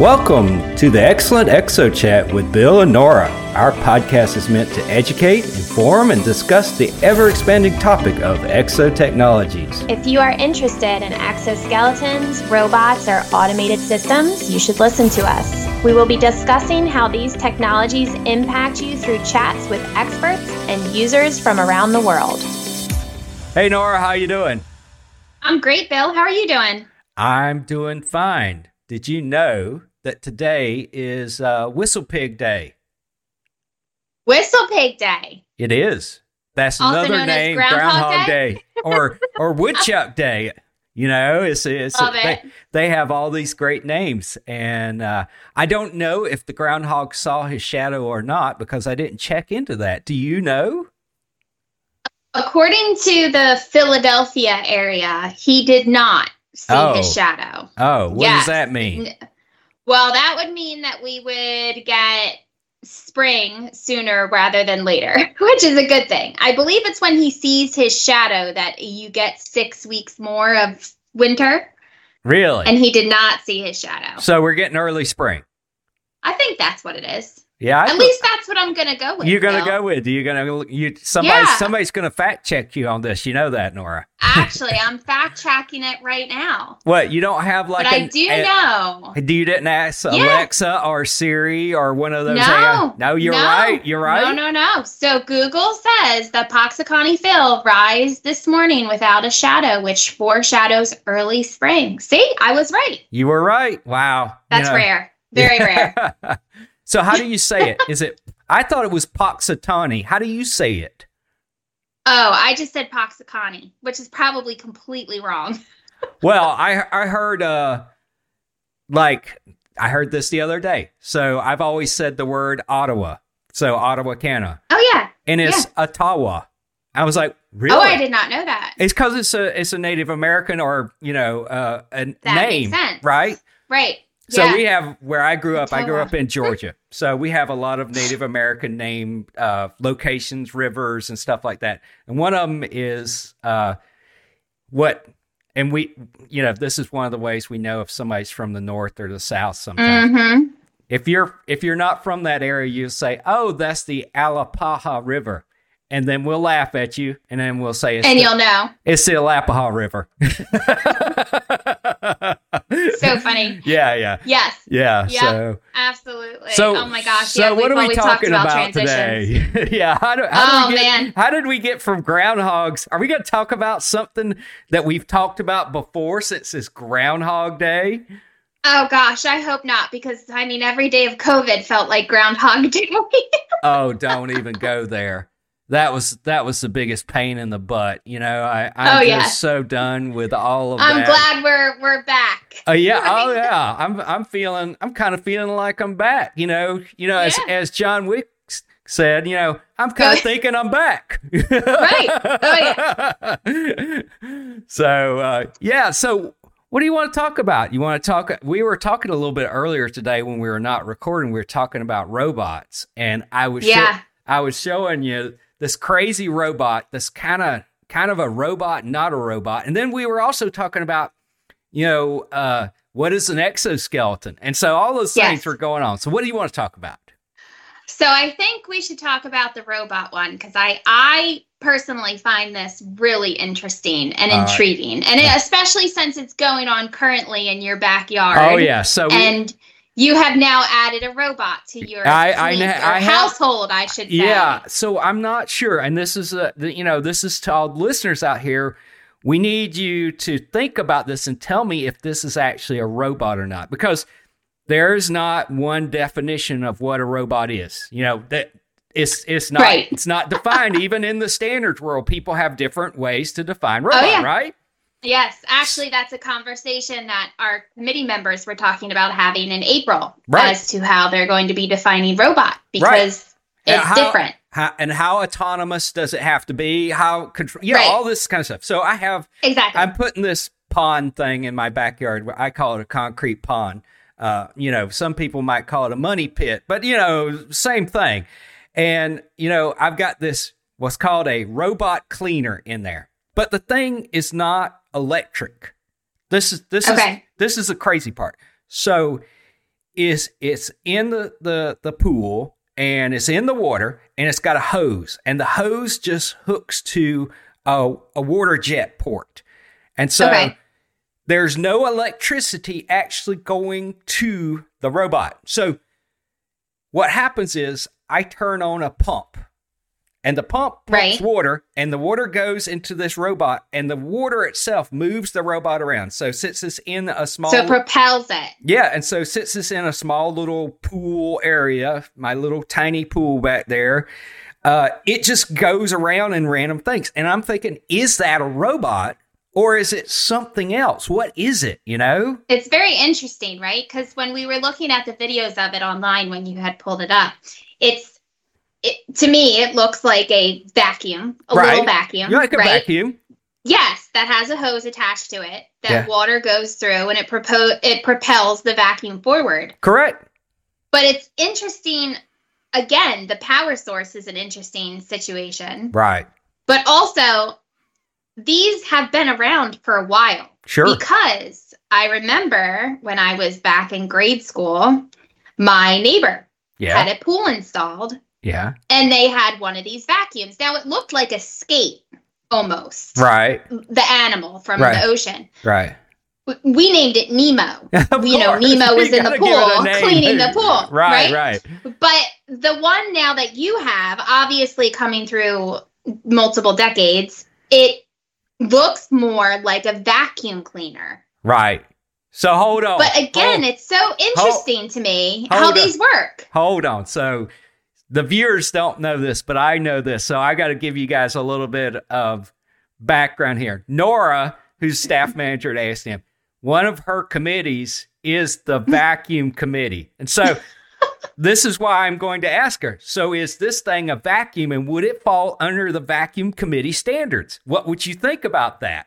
Welcome to the Excellent Exo Chat with Bill and Nora. Our podcast is meant to educate, inform, and discuss the ever expanding topic of exotechnologies. If you are interested in exoskeletons, robots, or automated systems, you should listen to us. We will be discussing how these technologies impact you through chats with experts and users from around the world. Hey Nora, how you doing? I'm great, Bill. How are you doing? I'm doing fine. Did you know that today is uh, Whistle Pig Day. Whistle Pig Day. It is. That's Also another name, Groundhog Day, or or Woodchuck Day. You know, it's it's they, it. they have all these great names, and uh, I don't know if the groundhog saw his shadow or not because I didn't check into that. Do you know? According to the Philadelphia area, he did not see Oh. his shadow. Oh, what Yes. does that mean? Well, that would mean that we would get spring sooner rather than later, which is a good thing. I believe it's when he sees his shadow that you get six weeks more of winter, Really? and he did not see his shadow. so we're getting early spring. I think that's what it is. Yeah, I At least that's what I'm gonna go with. you're gonna Bill. go with. You're gonna you somebody Yeah. somebody's gonna fact check you on this. You know that, Nora. Actually, I'm fact checking it right now, What you don't have like but I do a- know. Do you didn't ask Yeah. Alexa or Siri or one of those? No, AI no, you're no, right. You're right. No, no, no. So Google says that Poxaconnie Phil rise this morning without a shadow, which foreshadows early spring. See, I was right. You were right. Wow. That's You know. rare. Very rare. so how do you say it? Is it? I thought it was Poxitani. How do you say it? Oh, I just said Poxaconnie, which is probably completely wrong. Well, I I heard uh like I heard this the other day. So I've always said the word Ottawa. So Ottawa Canada. Oh yeah. And it's Ottawa. I was like, really? Oh, I did not know that. It's because it's a it's a Native American or you know uh, a That name, makes sense. right? Right. So yeah. we have where I grew up. I grew up in Georgia, so we have a lot of Native American name uh, locations, rivers, and stuff like that. And one of them is uh, what, and we, you know, this is one of the ways we know if somebody's from the north or the south. Sometimes, Mhm. if you're if you're not from that area, you say, "Oh, that's the Alapaha River," and then we'll laugh at you, and then we'll say, "It's And the, you'll know. it's the Alapaha River." So funny. yeah, yeah, Yes. yeah. Yeah. So. Absolutely. So, oh my gosh. So yeah, what are we talked talking about, transitions. today? yeah, how, do, how Oh, did we get, man. How did we get from groundhogs? Are we going to talk about something that we've talked about before since it's Groundhog Day? Oh gosh, I hope not because I mean every day of COVID felt like Groundhog Day. Oh, don't even go there. That was that was the biggest pain in the butt. You know, I I'm Oh, just so done with all of that. I'm that. glad we're we're back. Oh yeah, Right? oh yeah. I'm I'm feeling I'm kind of feeling like I'm back. You know, you know, as Yeah. as John Wick said, you know, I'm kind of thinking I'm back. Right. Oh yeah. so uh, yeah. So what do you want to talk about? You want to talk? We were talking a little bit earlier today when we were not recording. We were talking about robots, and I was show- Yeah. I was showing you this crazy robot. This kind of kind of a robot, not a robot. And then we were also talking about you know, uh, what is an exoskeleton? And so all those things Yes. were going on. So what do you want to talk about? So I think we should talk about the robot one because I I personally find this really interesting and intriguing, and it, especially since it's going on currently in your backyard. Oh yeah. So we, and you have now added a robot to your I- I or I have- household, I should say. yeah. So I'm not sure. And this is a, you know, this is to all listeners out here. We need you to think about this and tell me if this is actually a robot or not, because there's not one definition of what a robot is. You know that it's it's not Right. it's not defined even in the standards world. People have different ways to define robot, Oh, yeah. right? Yes, actually, that's a conversation that our committee members were talking about having in April Right. as to how they're going to be defining robot because Yeah, it's how- different. How, and how autonomous does it have to be? How control? Yeah, Right. all this kind of stuff. So I have Exactly. I'm putting this pond thing in my backyard. I call it a concrete pond. Uh, you know, some people might call it a money pit, but you know, same thing. And you know, I've got this what's called a robot cleaner in there, but the thing is not electric. This is this is this is the crazy part. So is it's in the, the, the pool and it's in the water and it's got a hose and the hose just hooks to a, a water jet port. And so Okay. there's no electricity actually going to the robot. So what happens is I turn on a pump and the pump pumps Right. water and the water goes into this robot and the water itself moves the robot around. So since it's in a small So it propels it. yeah, and so since it's in a small little pool area, my little tiny pool back there, uh, it just goes around in random things. And I'm thinking, is that a robot or is it something else? What is it? You know? It's very interesting, right? Because when we were looking at the videos of it online when you had pulled it up, it's it, to me it looks like a vacuum, a Right. little vacuum, You're like a right? vacuum. Yes, that has a hose attached to it that Yeah. water goes through and it propo- it propels the vacuum forward. Correct. But it's interesting. Again, the power source is an interesting situation, Right. but also these have been around for a while. Sure. Because I remember when I was back in grade school, my neighbor Yeah. had a pool installed Yeah. and they had one of these vacuums. Now it looked like a skate almost. Right. The animal from Right. the ocean. Right. We named it Nemo. You know. Nemo was in the gotta give it a pool, cleaning the pool, Right. right? Right. But the one now that you have, obviously coming through multiple decades, it looks more like a vacuum cleaner. Right. So hold on. But again, Hold- it's so interesting to me how up. these work. Hold on. So the viewers don't know this, but I know this. So I got to give you guys a little bit of background here. Nora, who's staff manager at ASTM, one of her committees is the vacuum committee. And so this is why I'm going to ask her. So is this thing a vacuum and would it fall under the vacuum committee standards? What would you think about that?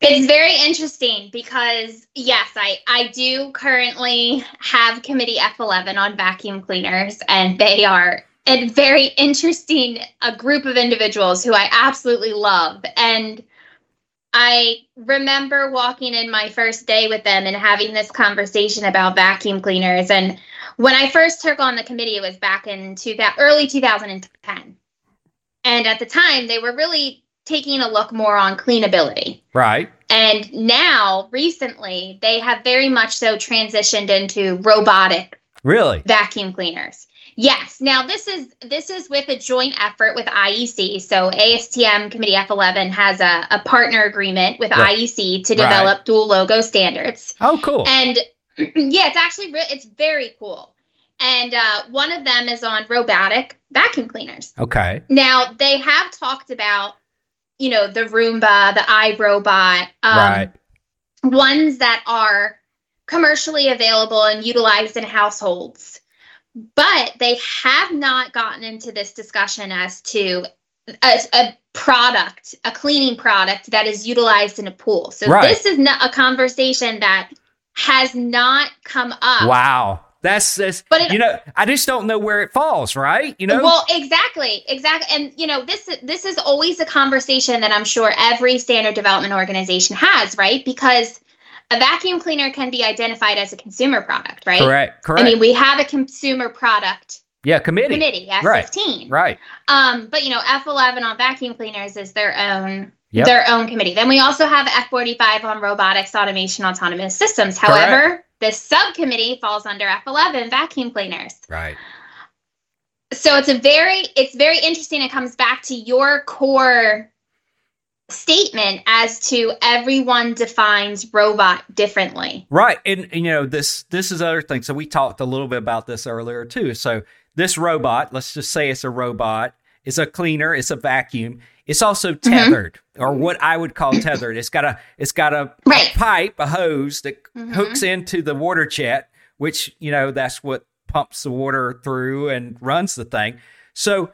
It's very interesting because yes, I I do currently have committee F11 on vacuum cleaners and they are a very interesting a group of individuals who I absolutely love. And I remember walking in my first day with them and having this conversation about vacuum cleaners. And when I first took on the committee it was back in 2000 early 2010 and at the time they were really taking a look more on cleanability Right. and now, recently, they have very much so transitioned into robotic Really? vacuum cleaners. Yes. Now, this is this is with a joint effort with IEC. So, ASTM Committee F11 has a, a partner agreement with Right. IEC to Right. develop dual logo standards. Oh, cool. And yeah, it's actually re- it's very cool. And uh, one of them is on robotic vacuum cleaners. Okay. Now, they have talked about, you know, the Roomba, the iRobot, um, right. ones that are commercially available and utilized in households. But they have not gotten into this discussion as to a, a product, a cleaning product that is utilized in a pool. So Right. this is not a conversation that has not come up. Wow. That's this, But it- you know, I just don't know where it falls, right? You know? Well, exactly, exactly, and you know this this is always a conversation that I'm sure every standard development organization has, right? Because a vacuum cleaner can be identified as a consumer product, right? correct. Correct. I mean, we have a consumer product yeah, committee. committee, Right, F15. Right. Um, but you know, F11 on vacuum cleaners is their own Yep. their own committee. Then we also have F45 on robotics, automation, autonomous systems. However, this subcommittee falls under F11 vacuum cleaners. Right. so it's a very it's very interesting it comes back to your core statement as to everyone defines robot differently Right. And, and, you know, this this is other thing. So we talked a little bit about this earlier too. So this robot, let's just say it's a robot, it's a cleaner, it's a vacuum. It's also Mm-hmm. tethered, or what I would call tethered. It's got a it's got a, a pipe, a hose that Mhm. hooks into the water jet, which, you know, that's what pumps the water through and runs the thing. So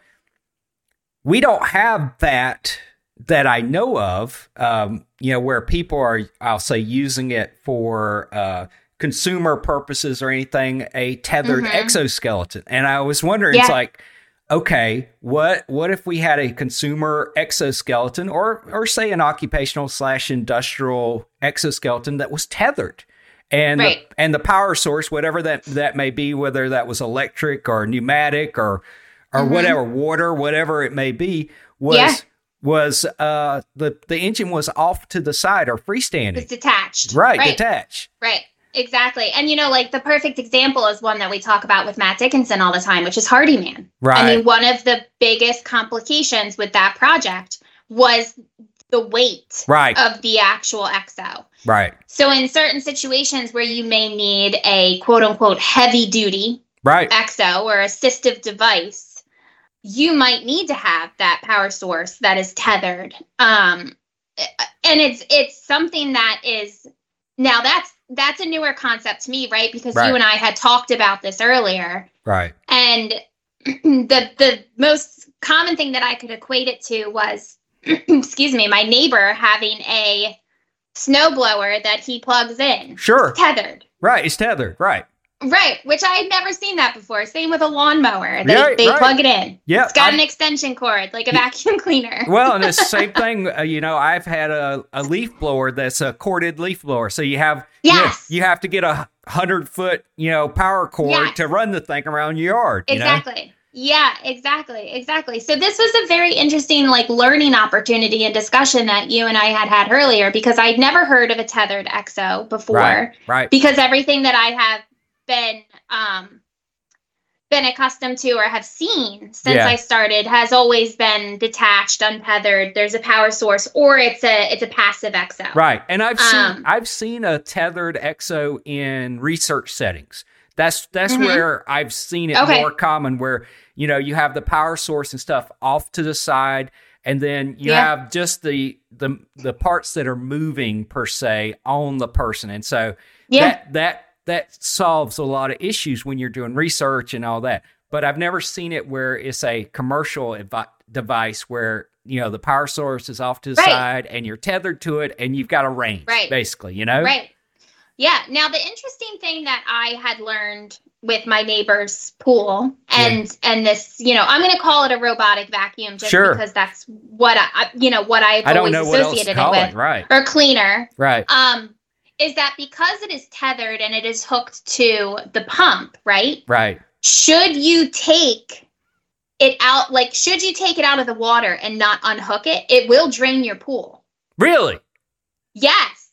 we don't have that that I know of, um, you know, where people are, I'll say, using it for uh, consumer purposes or anything, a tethered Mhm. exoskeleton. And I was wondering, it's like, okay, what what if we had a consumer exoskeleton or or say an occupational slash industrial exoskeleton that was tethered? and Right. the, and the power source, whatever that that may be, whether that was electric or pneumatic or or Mhm. whatever, water, whatever it may be, was Yeah. was uh the the engine was off to the side or freestanding. It's detached. right, Right. detached, Right. Exactly. And you know, like the perfect example is one that we talk about with Matt Dickinson all the time, which is Hardiman. right, I mean, one of the biggest complications with that project was the weight right, of the actual EXO. right, So in certain situations where you may need a quote unquote heavy duty right, EXO or assistive device, you might need to have that power source that is tethered. Um, and it's it's something that is now that's that's a newer concept to me, right? Because Right. you and I had talked about this earlier, right, and the the most common thing that I could equate it to was, excuse me, my neighbor having a snowblower that he plugs in sure, tethered. right. It's tethered, right. Right, which I had never seen that before. Same with a lawnmower. They, they right. plug it in. Yeah, It's got I'm- an extension cord, like a vacuum cleaner. well, and it's the same thing. Uh, you know, I've had a, a leaf blower that's a corded leaf blower. So you have you know, Yes. you, have to get a hundred foot you know power cord Yes. to run the thing around your yard. You know? exactly. Yeah, exactly. Exactly. So this was a very interesting like learning opportunity and discussion that you and I had had earlier because I'd never heard of a tethered EXO before Right. Right. because everything that I have been um been accustomed to or have seen since Yeah. I started has always been detached, untethered. There's a power source, or it's a it's a passive EXO. Right. And I've seen Um, I've seen a tethered exo in research settings. That's that's Mhm. where I've seen it Okay. more common where you know you have the power source and stuff off to the side and then you Yeah. have just the the the parts that are moving per se on the person. And so Yeah. that that that solves a lot of issues when you're doing research and all that. But I've never seen it where it's a commercial advi- device where you know the power source is off to the Right. side and you're tethered to it and you've got a range, Right. basically. You know, Right. Yeah. Now the interesting thing that I had learned with my neighbor's pool and and this, you know, I'm going to call it a robotic vacuum just Sure. because that's what I, you know, what I've I don't always know what else to associated it it. with, Right, or cleaner. right, Um, is that because it is tethered and it is hooked to the pump, right? right. Should you take it out, like, should you take it out of the water and not unhook it? It will drain your pool. Really? Yes,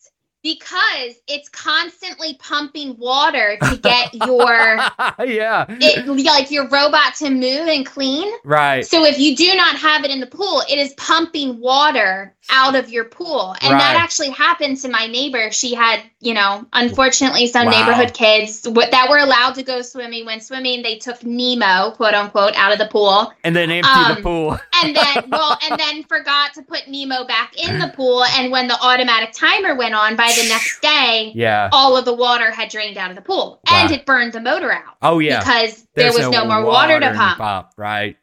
because it's constantly pumping water to get your yeah. it like your robot to move and clean. Right. So if you do not have it in the pool, it is pumping water out of your pool. And that actually happened to my neighbor. She had, you know, unfortunately some Wow. neighborhood kids w- that were allowed to go swimming when swimming they took Nemo, quote unquote, out of the pool. And then empty the Um, pool. And then well, and then forgot to put Nemo back in the pool and when the automatic timer went on by the next day, Yeah. all of the water had drained out of the pool and it burned the motor out Oh yeah. because There's there was no, more water, to in the pump. Right.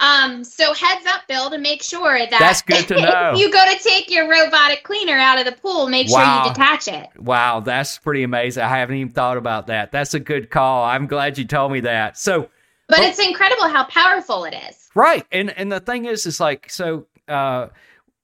Um, so heads up, Bill, to make sure that That's good to know. if you go to take your robotic cleaner out of the pool, make Wow. sure you detach it. Wow, that's pretty amazing. I haven't even thought about that. That's a good call. I'm glad you told me that. So But Oh. it's incredible how powerful it is. Right. And and the thing is is like so uh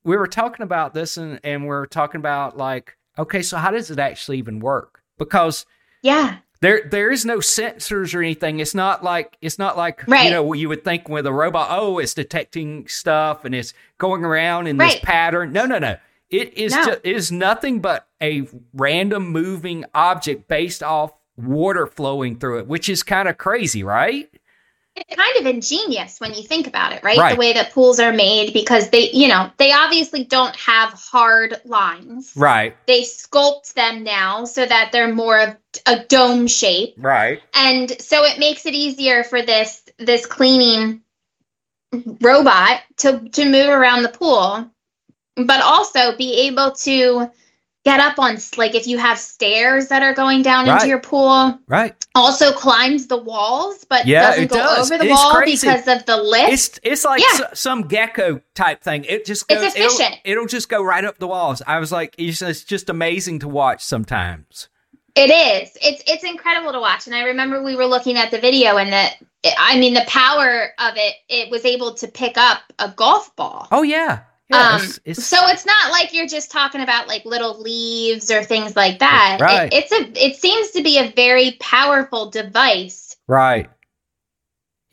we were talking about this and and we're talking about like okay, so how does it actually even work? Because Yeah. There there is no sensors or anything. It's not like it's not like Right. you know you would think with a robot, oh, it's detecting stuff and it's going around in this pattern. No, no, no. It is No. ju- it is nothing but a random moving object based off water flowing through it, which is kind of crazy, right? It's kind of ingenious when you think about it, right? Right. The way that pools are made because they, you know, they obviously don't have hard lines. Right. They sculpt them now so that they're more of a dome shape. Right. and so it makes it easier for this this cleaning robot to to move around the pool but also be able to get up on like if you have stairs that are going down Right. into your pool Right. also climbs the walls but Yeah, doesn't it go does. over the It's wall crazy. because of the lift It's it's like Yeah. s- some gecko type thing. It just It's goes. it'll, efficient. it'll just go right up the walls. I was like, it's, it's just amazing to watch sometimes. It is. It's it's incredible to watch. And I remember we were looking at the video and that I mean the power of it it was able to pick up a golf ball. Oh yeah, Yeah, um, it's- it's- so it's not like you're just talking about like little leaves or things like that. It- Right. it's a it seems to be a very powerful device Right.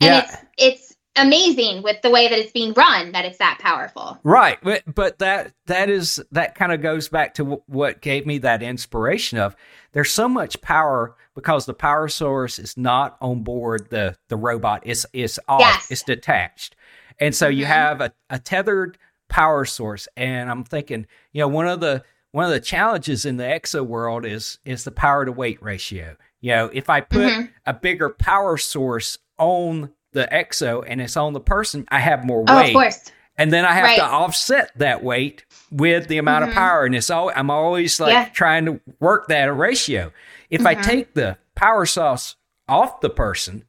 and Yeah. it's it's amazing with the way that it's being run that it's that powerful. Right, but, but that that is that kind of goes back to w- what gave me that inspiration of there's so much power because the power source is not on board the the robot. It's it's off. Yes. It's detached, and so you Mhm. have a, a tethered power source. And I'm thinking, you know, one of the one of the challenges in the exo world is is the power to weight ratio. You know, if I put Mhm. a bigger power source on the exo and it's on the person, I have more Oh, weight of course. and then I have to offset that weight with the amount Mhm. of power, and it's all I'm always like Yeah. trying to work that ratio. If I Mhm. take the power source off the person,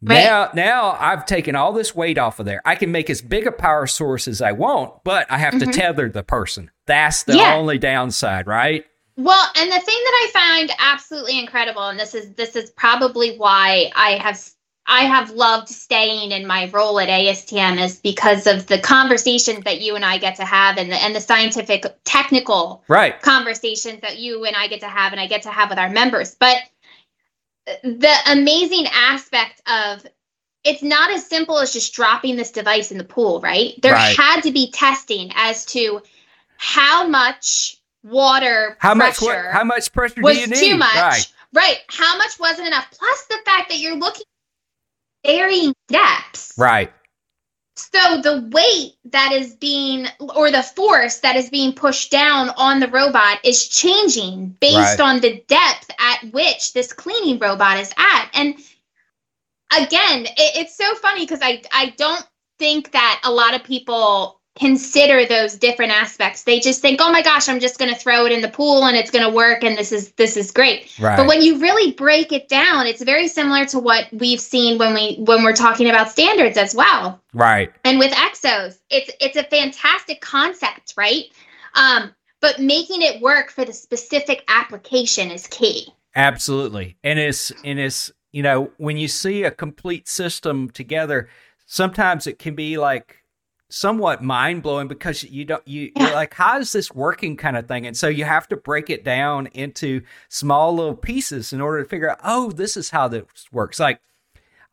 Right. now now I've taken all this weight off of there. I can make as big a power source as I want, but I have Mhm. to tether the person. That's the Yeah. only downside, right? Well, and the thing that I find absolutely incredible, and this is this is probably why I have I have loved staying in my role at ASTM is because of the conversations that you and I get to have and the and the scientific technical Right. conversations that you and I get to have and I get to have with our members. But the amazing aspect of it's not as simple as just dropping this device in the pool, right? There Right. had to be testing as to how much water How much pressure what, how much pressure was do you need? too much. Right. Right. How much wasn't enough? Plus the fact that you're looking at varying depths. Right. So the weight that is being, or the force that is being pushed down on the robot is changing based Right. on the depth at which this cleaning robot is at. And again, it, it's so funny because I, I don't think that a lot of people consider those different aspects. They just think, oh my gosh, I'm just going to throw it in the pool and it's going to work and this is this is great. Right. But when you really break it down, it's very similar to what we've seen when we when we're talking about standards as well. right. And with exos, it's it's a fantastic concept, right? Um, but making it work for the specific application is key. Absolutely. And it's and it's you know, when you see a complete system together, sometimes it can be like somewhat mind blowing because you don't you you're like, how is this working kind of thing? And so you have to break it down into small little pieces in order to figure out, oh, this is how this works. Like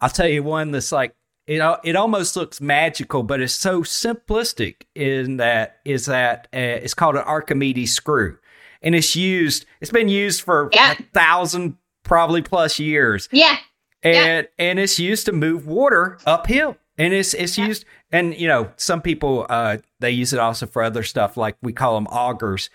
I'll tell you one that's like it it almost looks magical, but it's so simplistic in that is that uh, it's called an Archimedes screw, and it's used. It's been used for Yeah. a thousand probably plus years, Yeah. and and it's used to move water uphill, and it's it's Yeah. used. And you know, some people uh, they use it also for other stuff, like we call them augers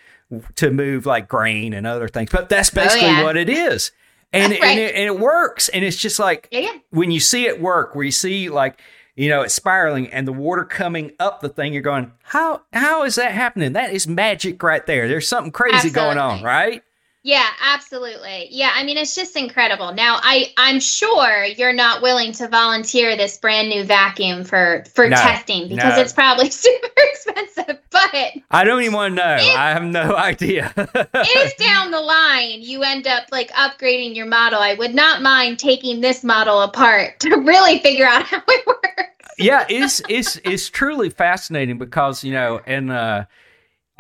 to move like grain and other things. But that's basically Oh, yeah. what it is. And, That's and, it, and it works. And it's just like, Yeah, yeah. when you see it work, where you see like you know it's spiraling and the water coming up the thing, you're going, how how is that happening? That is magic right there. There's something crazy going on, right? Yeah, absolutely. Yeah, I mean it's just incredible. Now, I I'm sure you're not willing to volunteer this brand new vacuum for for No, testing because no. it's probably super expensive, but I don't even want to know. If- I have no idea. if down the line you end up like upgrading your model, I would not mind taking this model apart to really figure out how it works. yeah, it's it's it's truly fascinating because you know, and uh,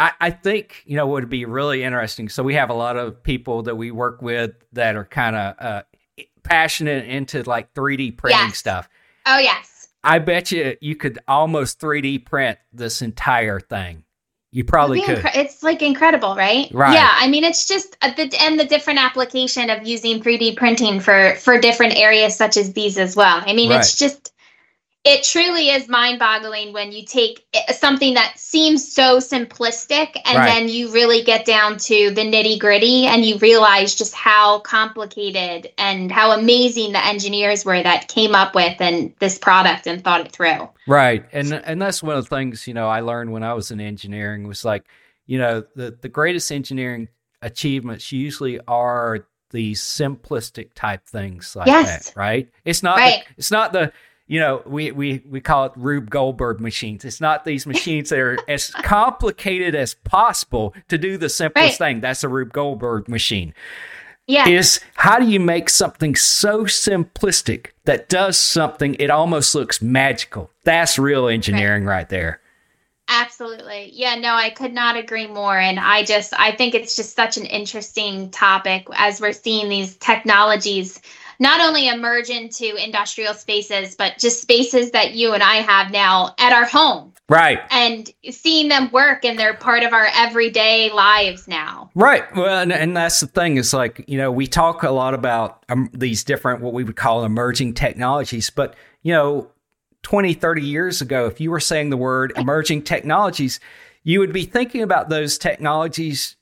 I I think you know what would be really interesting. So we have a lot of people that we work with that are kind of uh, passionate into like 3D printing Yes. stuff. Oh yes. I bet you you could almost 3D print this entire thing. You probably could. incre- it's like incredible, right? Right. Yeah, I mean, it's just uh, the and the different application of using 3D printing for for different areas such as these as well. I mean, it's just it truly is mind-boggling when you take eh, something that seems so simplistic and Right. then you really get down to the nitty-gritty and you realize just how complicated and how amazing the engineers were that came up with and this product and thought it through. Right. And and that's one of the things, you know, I learned when I was in engineering was like, you know, the the greatest engineering achievements usually are the simplistic type things like Yes. that, right? It's not Right. the, it's not the you know, we, we, we call it Rube Goldberg machines. It's not these machines that are as complicated as possible to do the simplest Right. thing. That's a Rube Goldberg machine. Yeah. is how do you make something so simplistic that does something it almost looks magical that's real engineering right, there Absolutely. Yeah, no, I could not agree more. And I just, I think it's just such an interesting topic as we're seeing these technologies not only emerge into industrial spaces, but just spaces that you and I have now at our home. Right. And seeing them work and they're part of our everyday lives now. Right. Well, and, and that's the thing is like, you know, we talk a lot about um, these different, what we would call emerging technologies, but, you know, 20, 30 years ago, if you were saying the word emerging technologies, you would be thinking about those technologies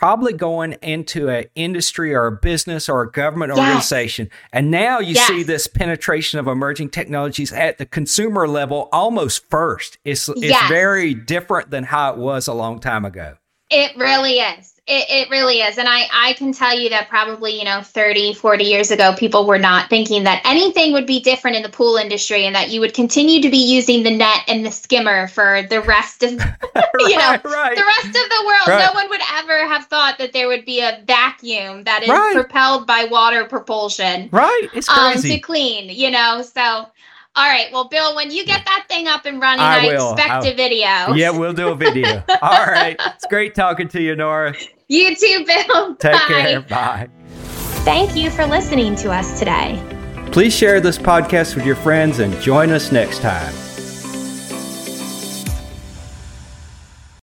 probably going into an industry or a business or a government yes. organization. And now you yes. see this penetration of emerging technologies at the consumer level almost first. It's, it's yes. very different than how it was a long time ago. It really is. It, it really is. And I, I can tell you that probably, you know, 30, 40 years ago, people were not thinking that anything would be different in the pool industry and that you would continue to be using the net and the skimmer for the rest of, right, you know, right. the rest of the world. Right. No one would ever have thought that there would be a vacuum that is propelled by water propulsion. Right. It's crazy. Um, to clean, you know, so all right. Well, Bill, when you get that thing up and running, I, I expect I'll, a video. Yeah, we'll do a video. All right. It's great talking to you, Nora. You too, Bill. Take Bye. care. Bye. Thank you for listening to us today. Please share this podcast with your friends and join us next time.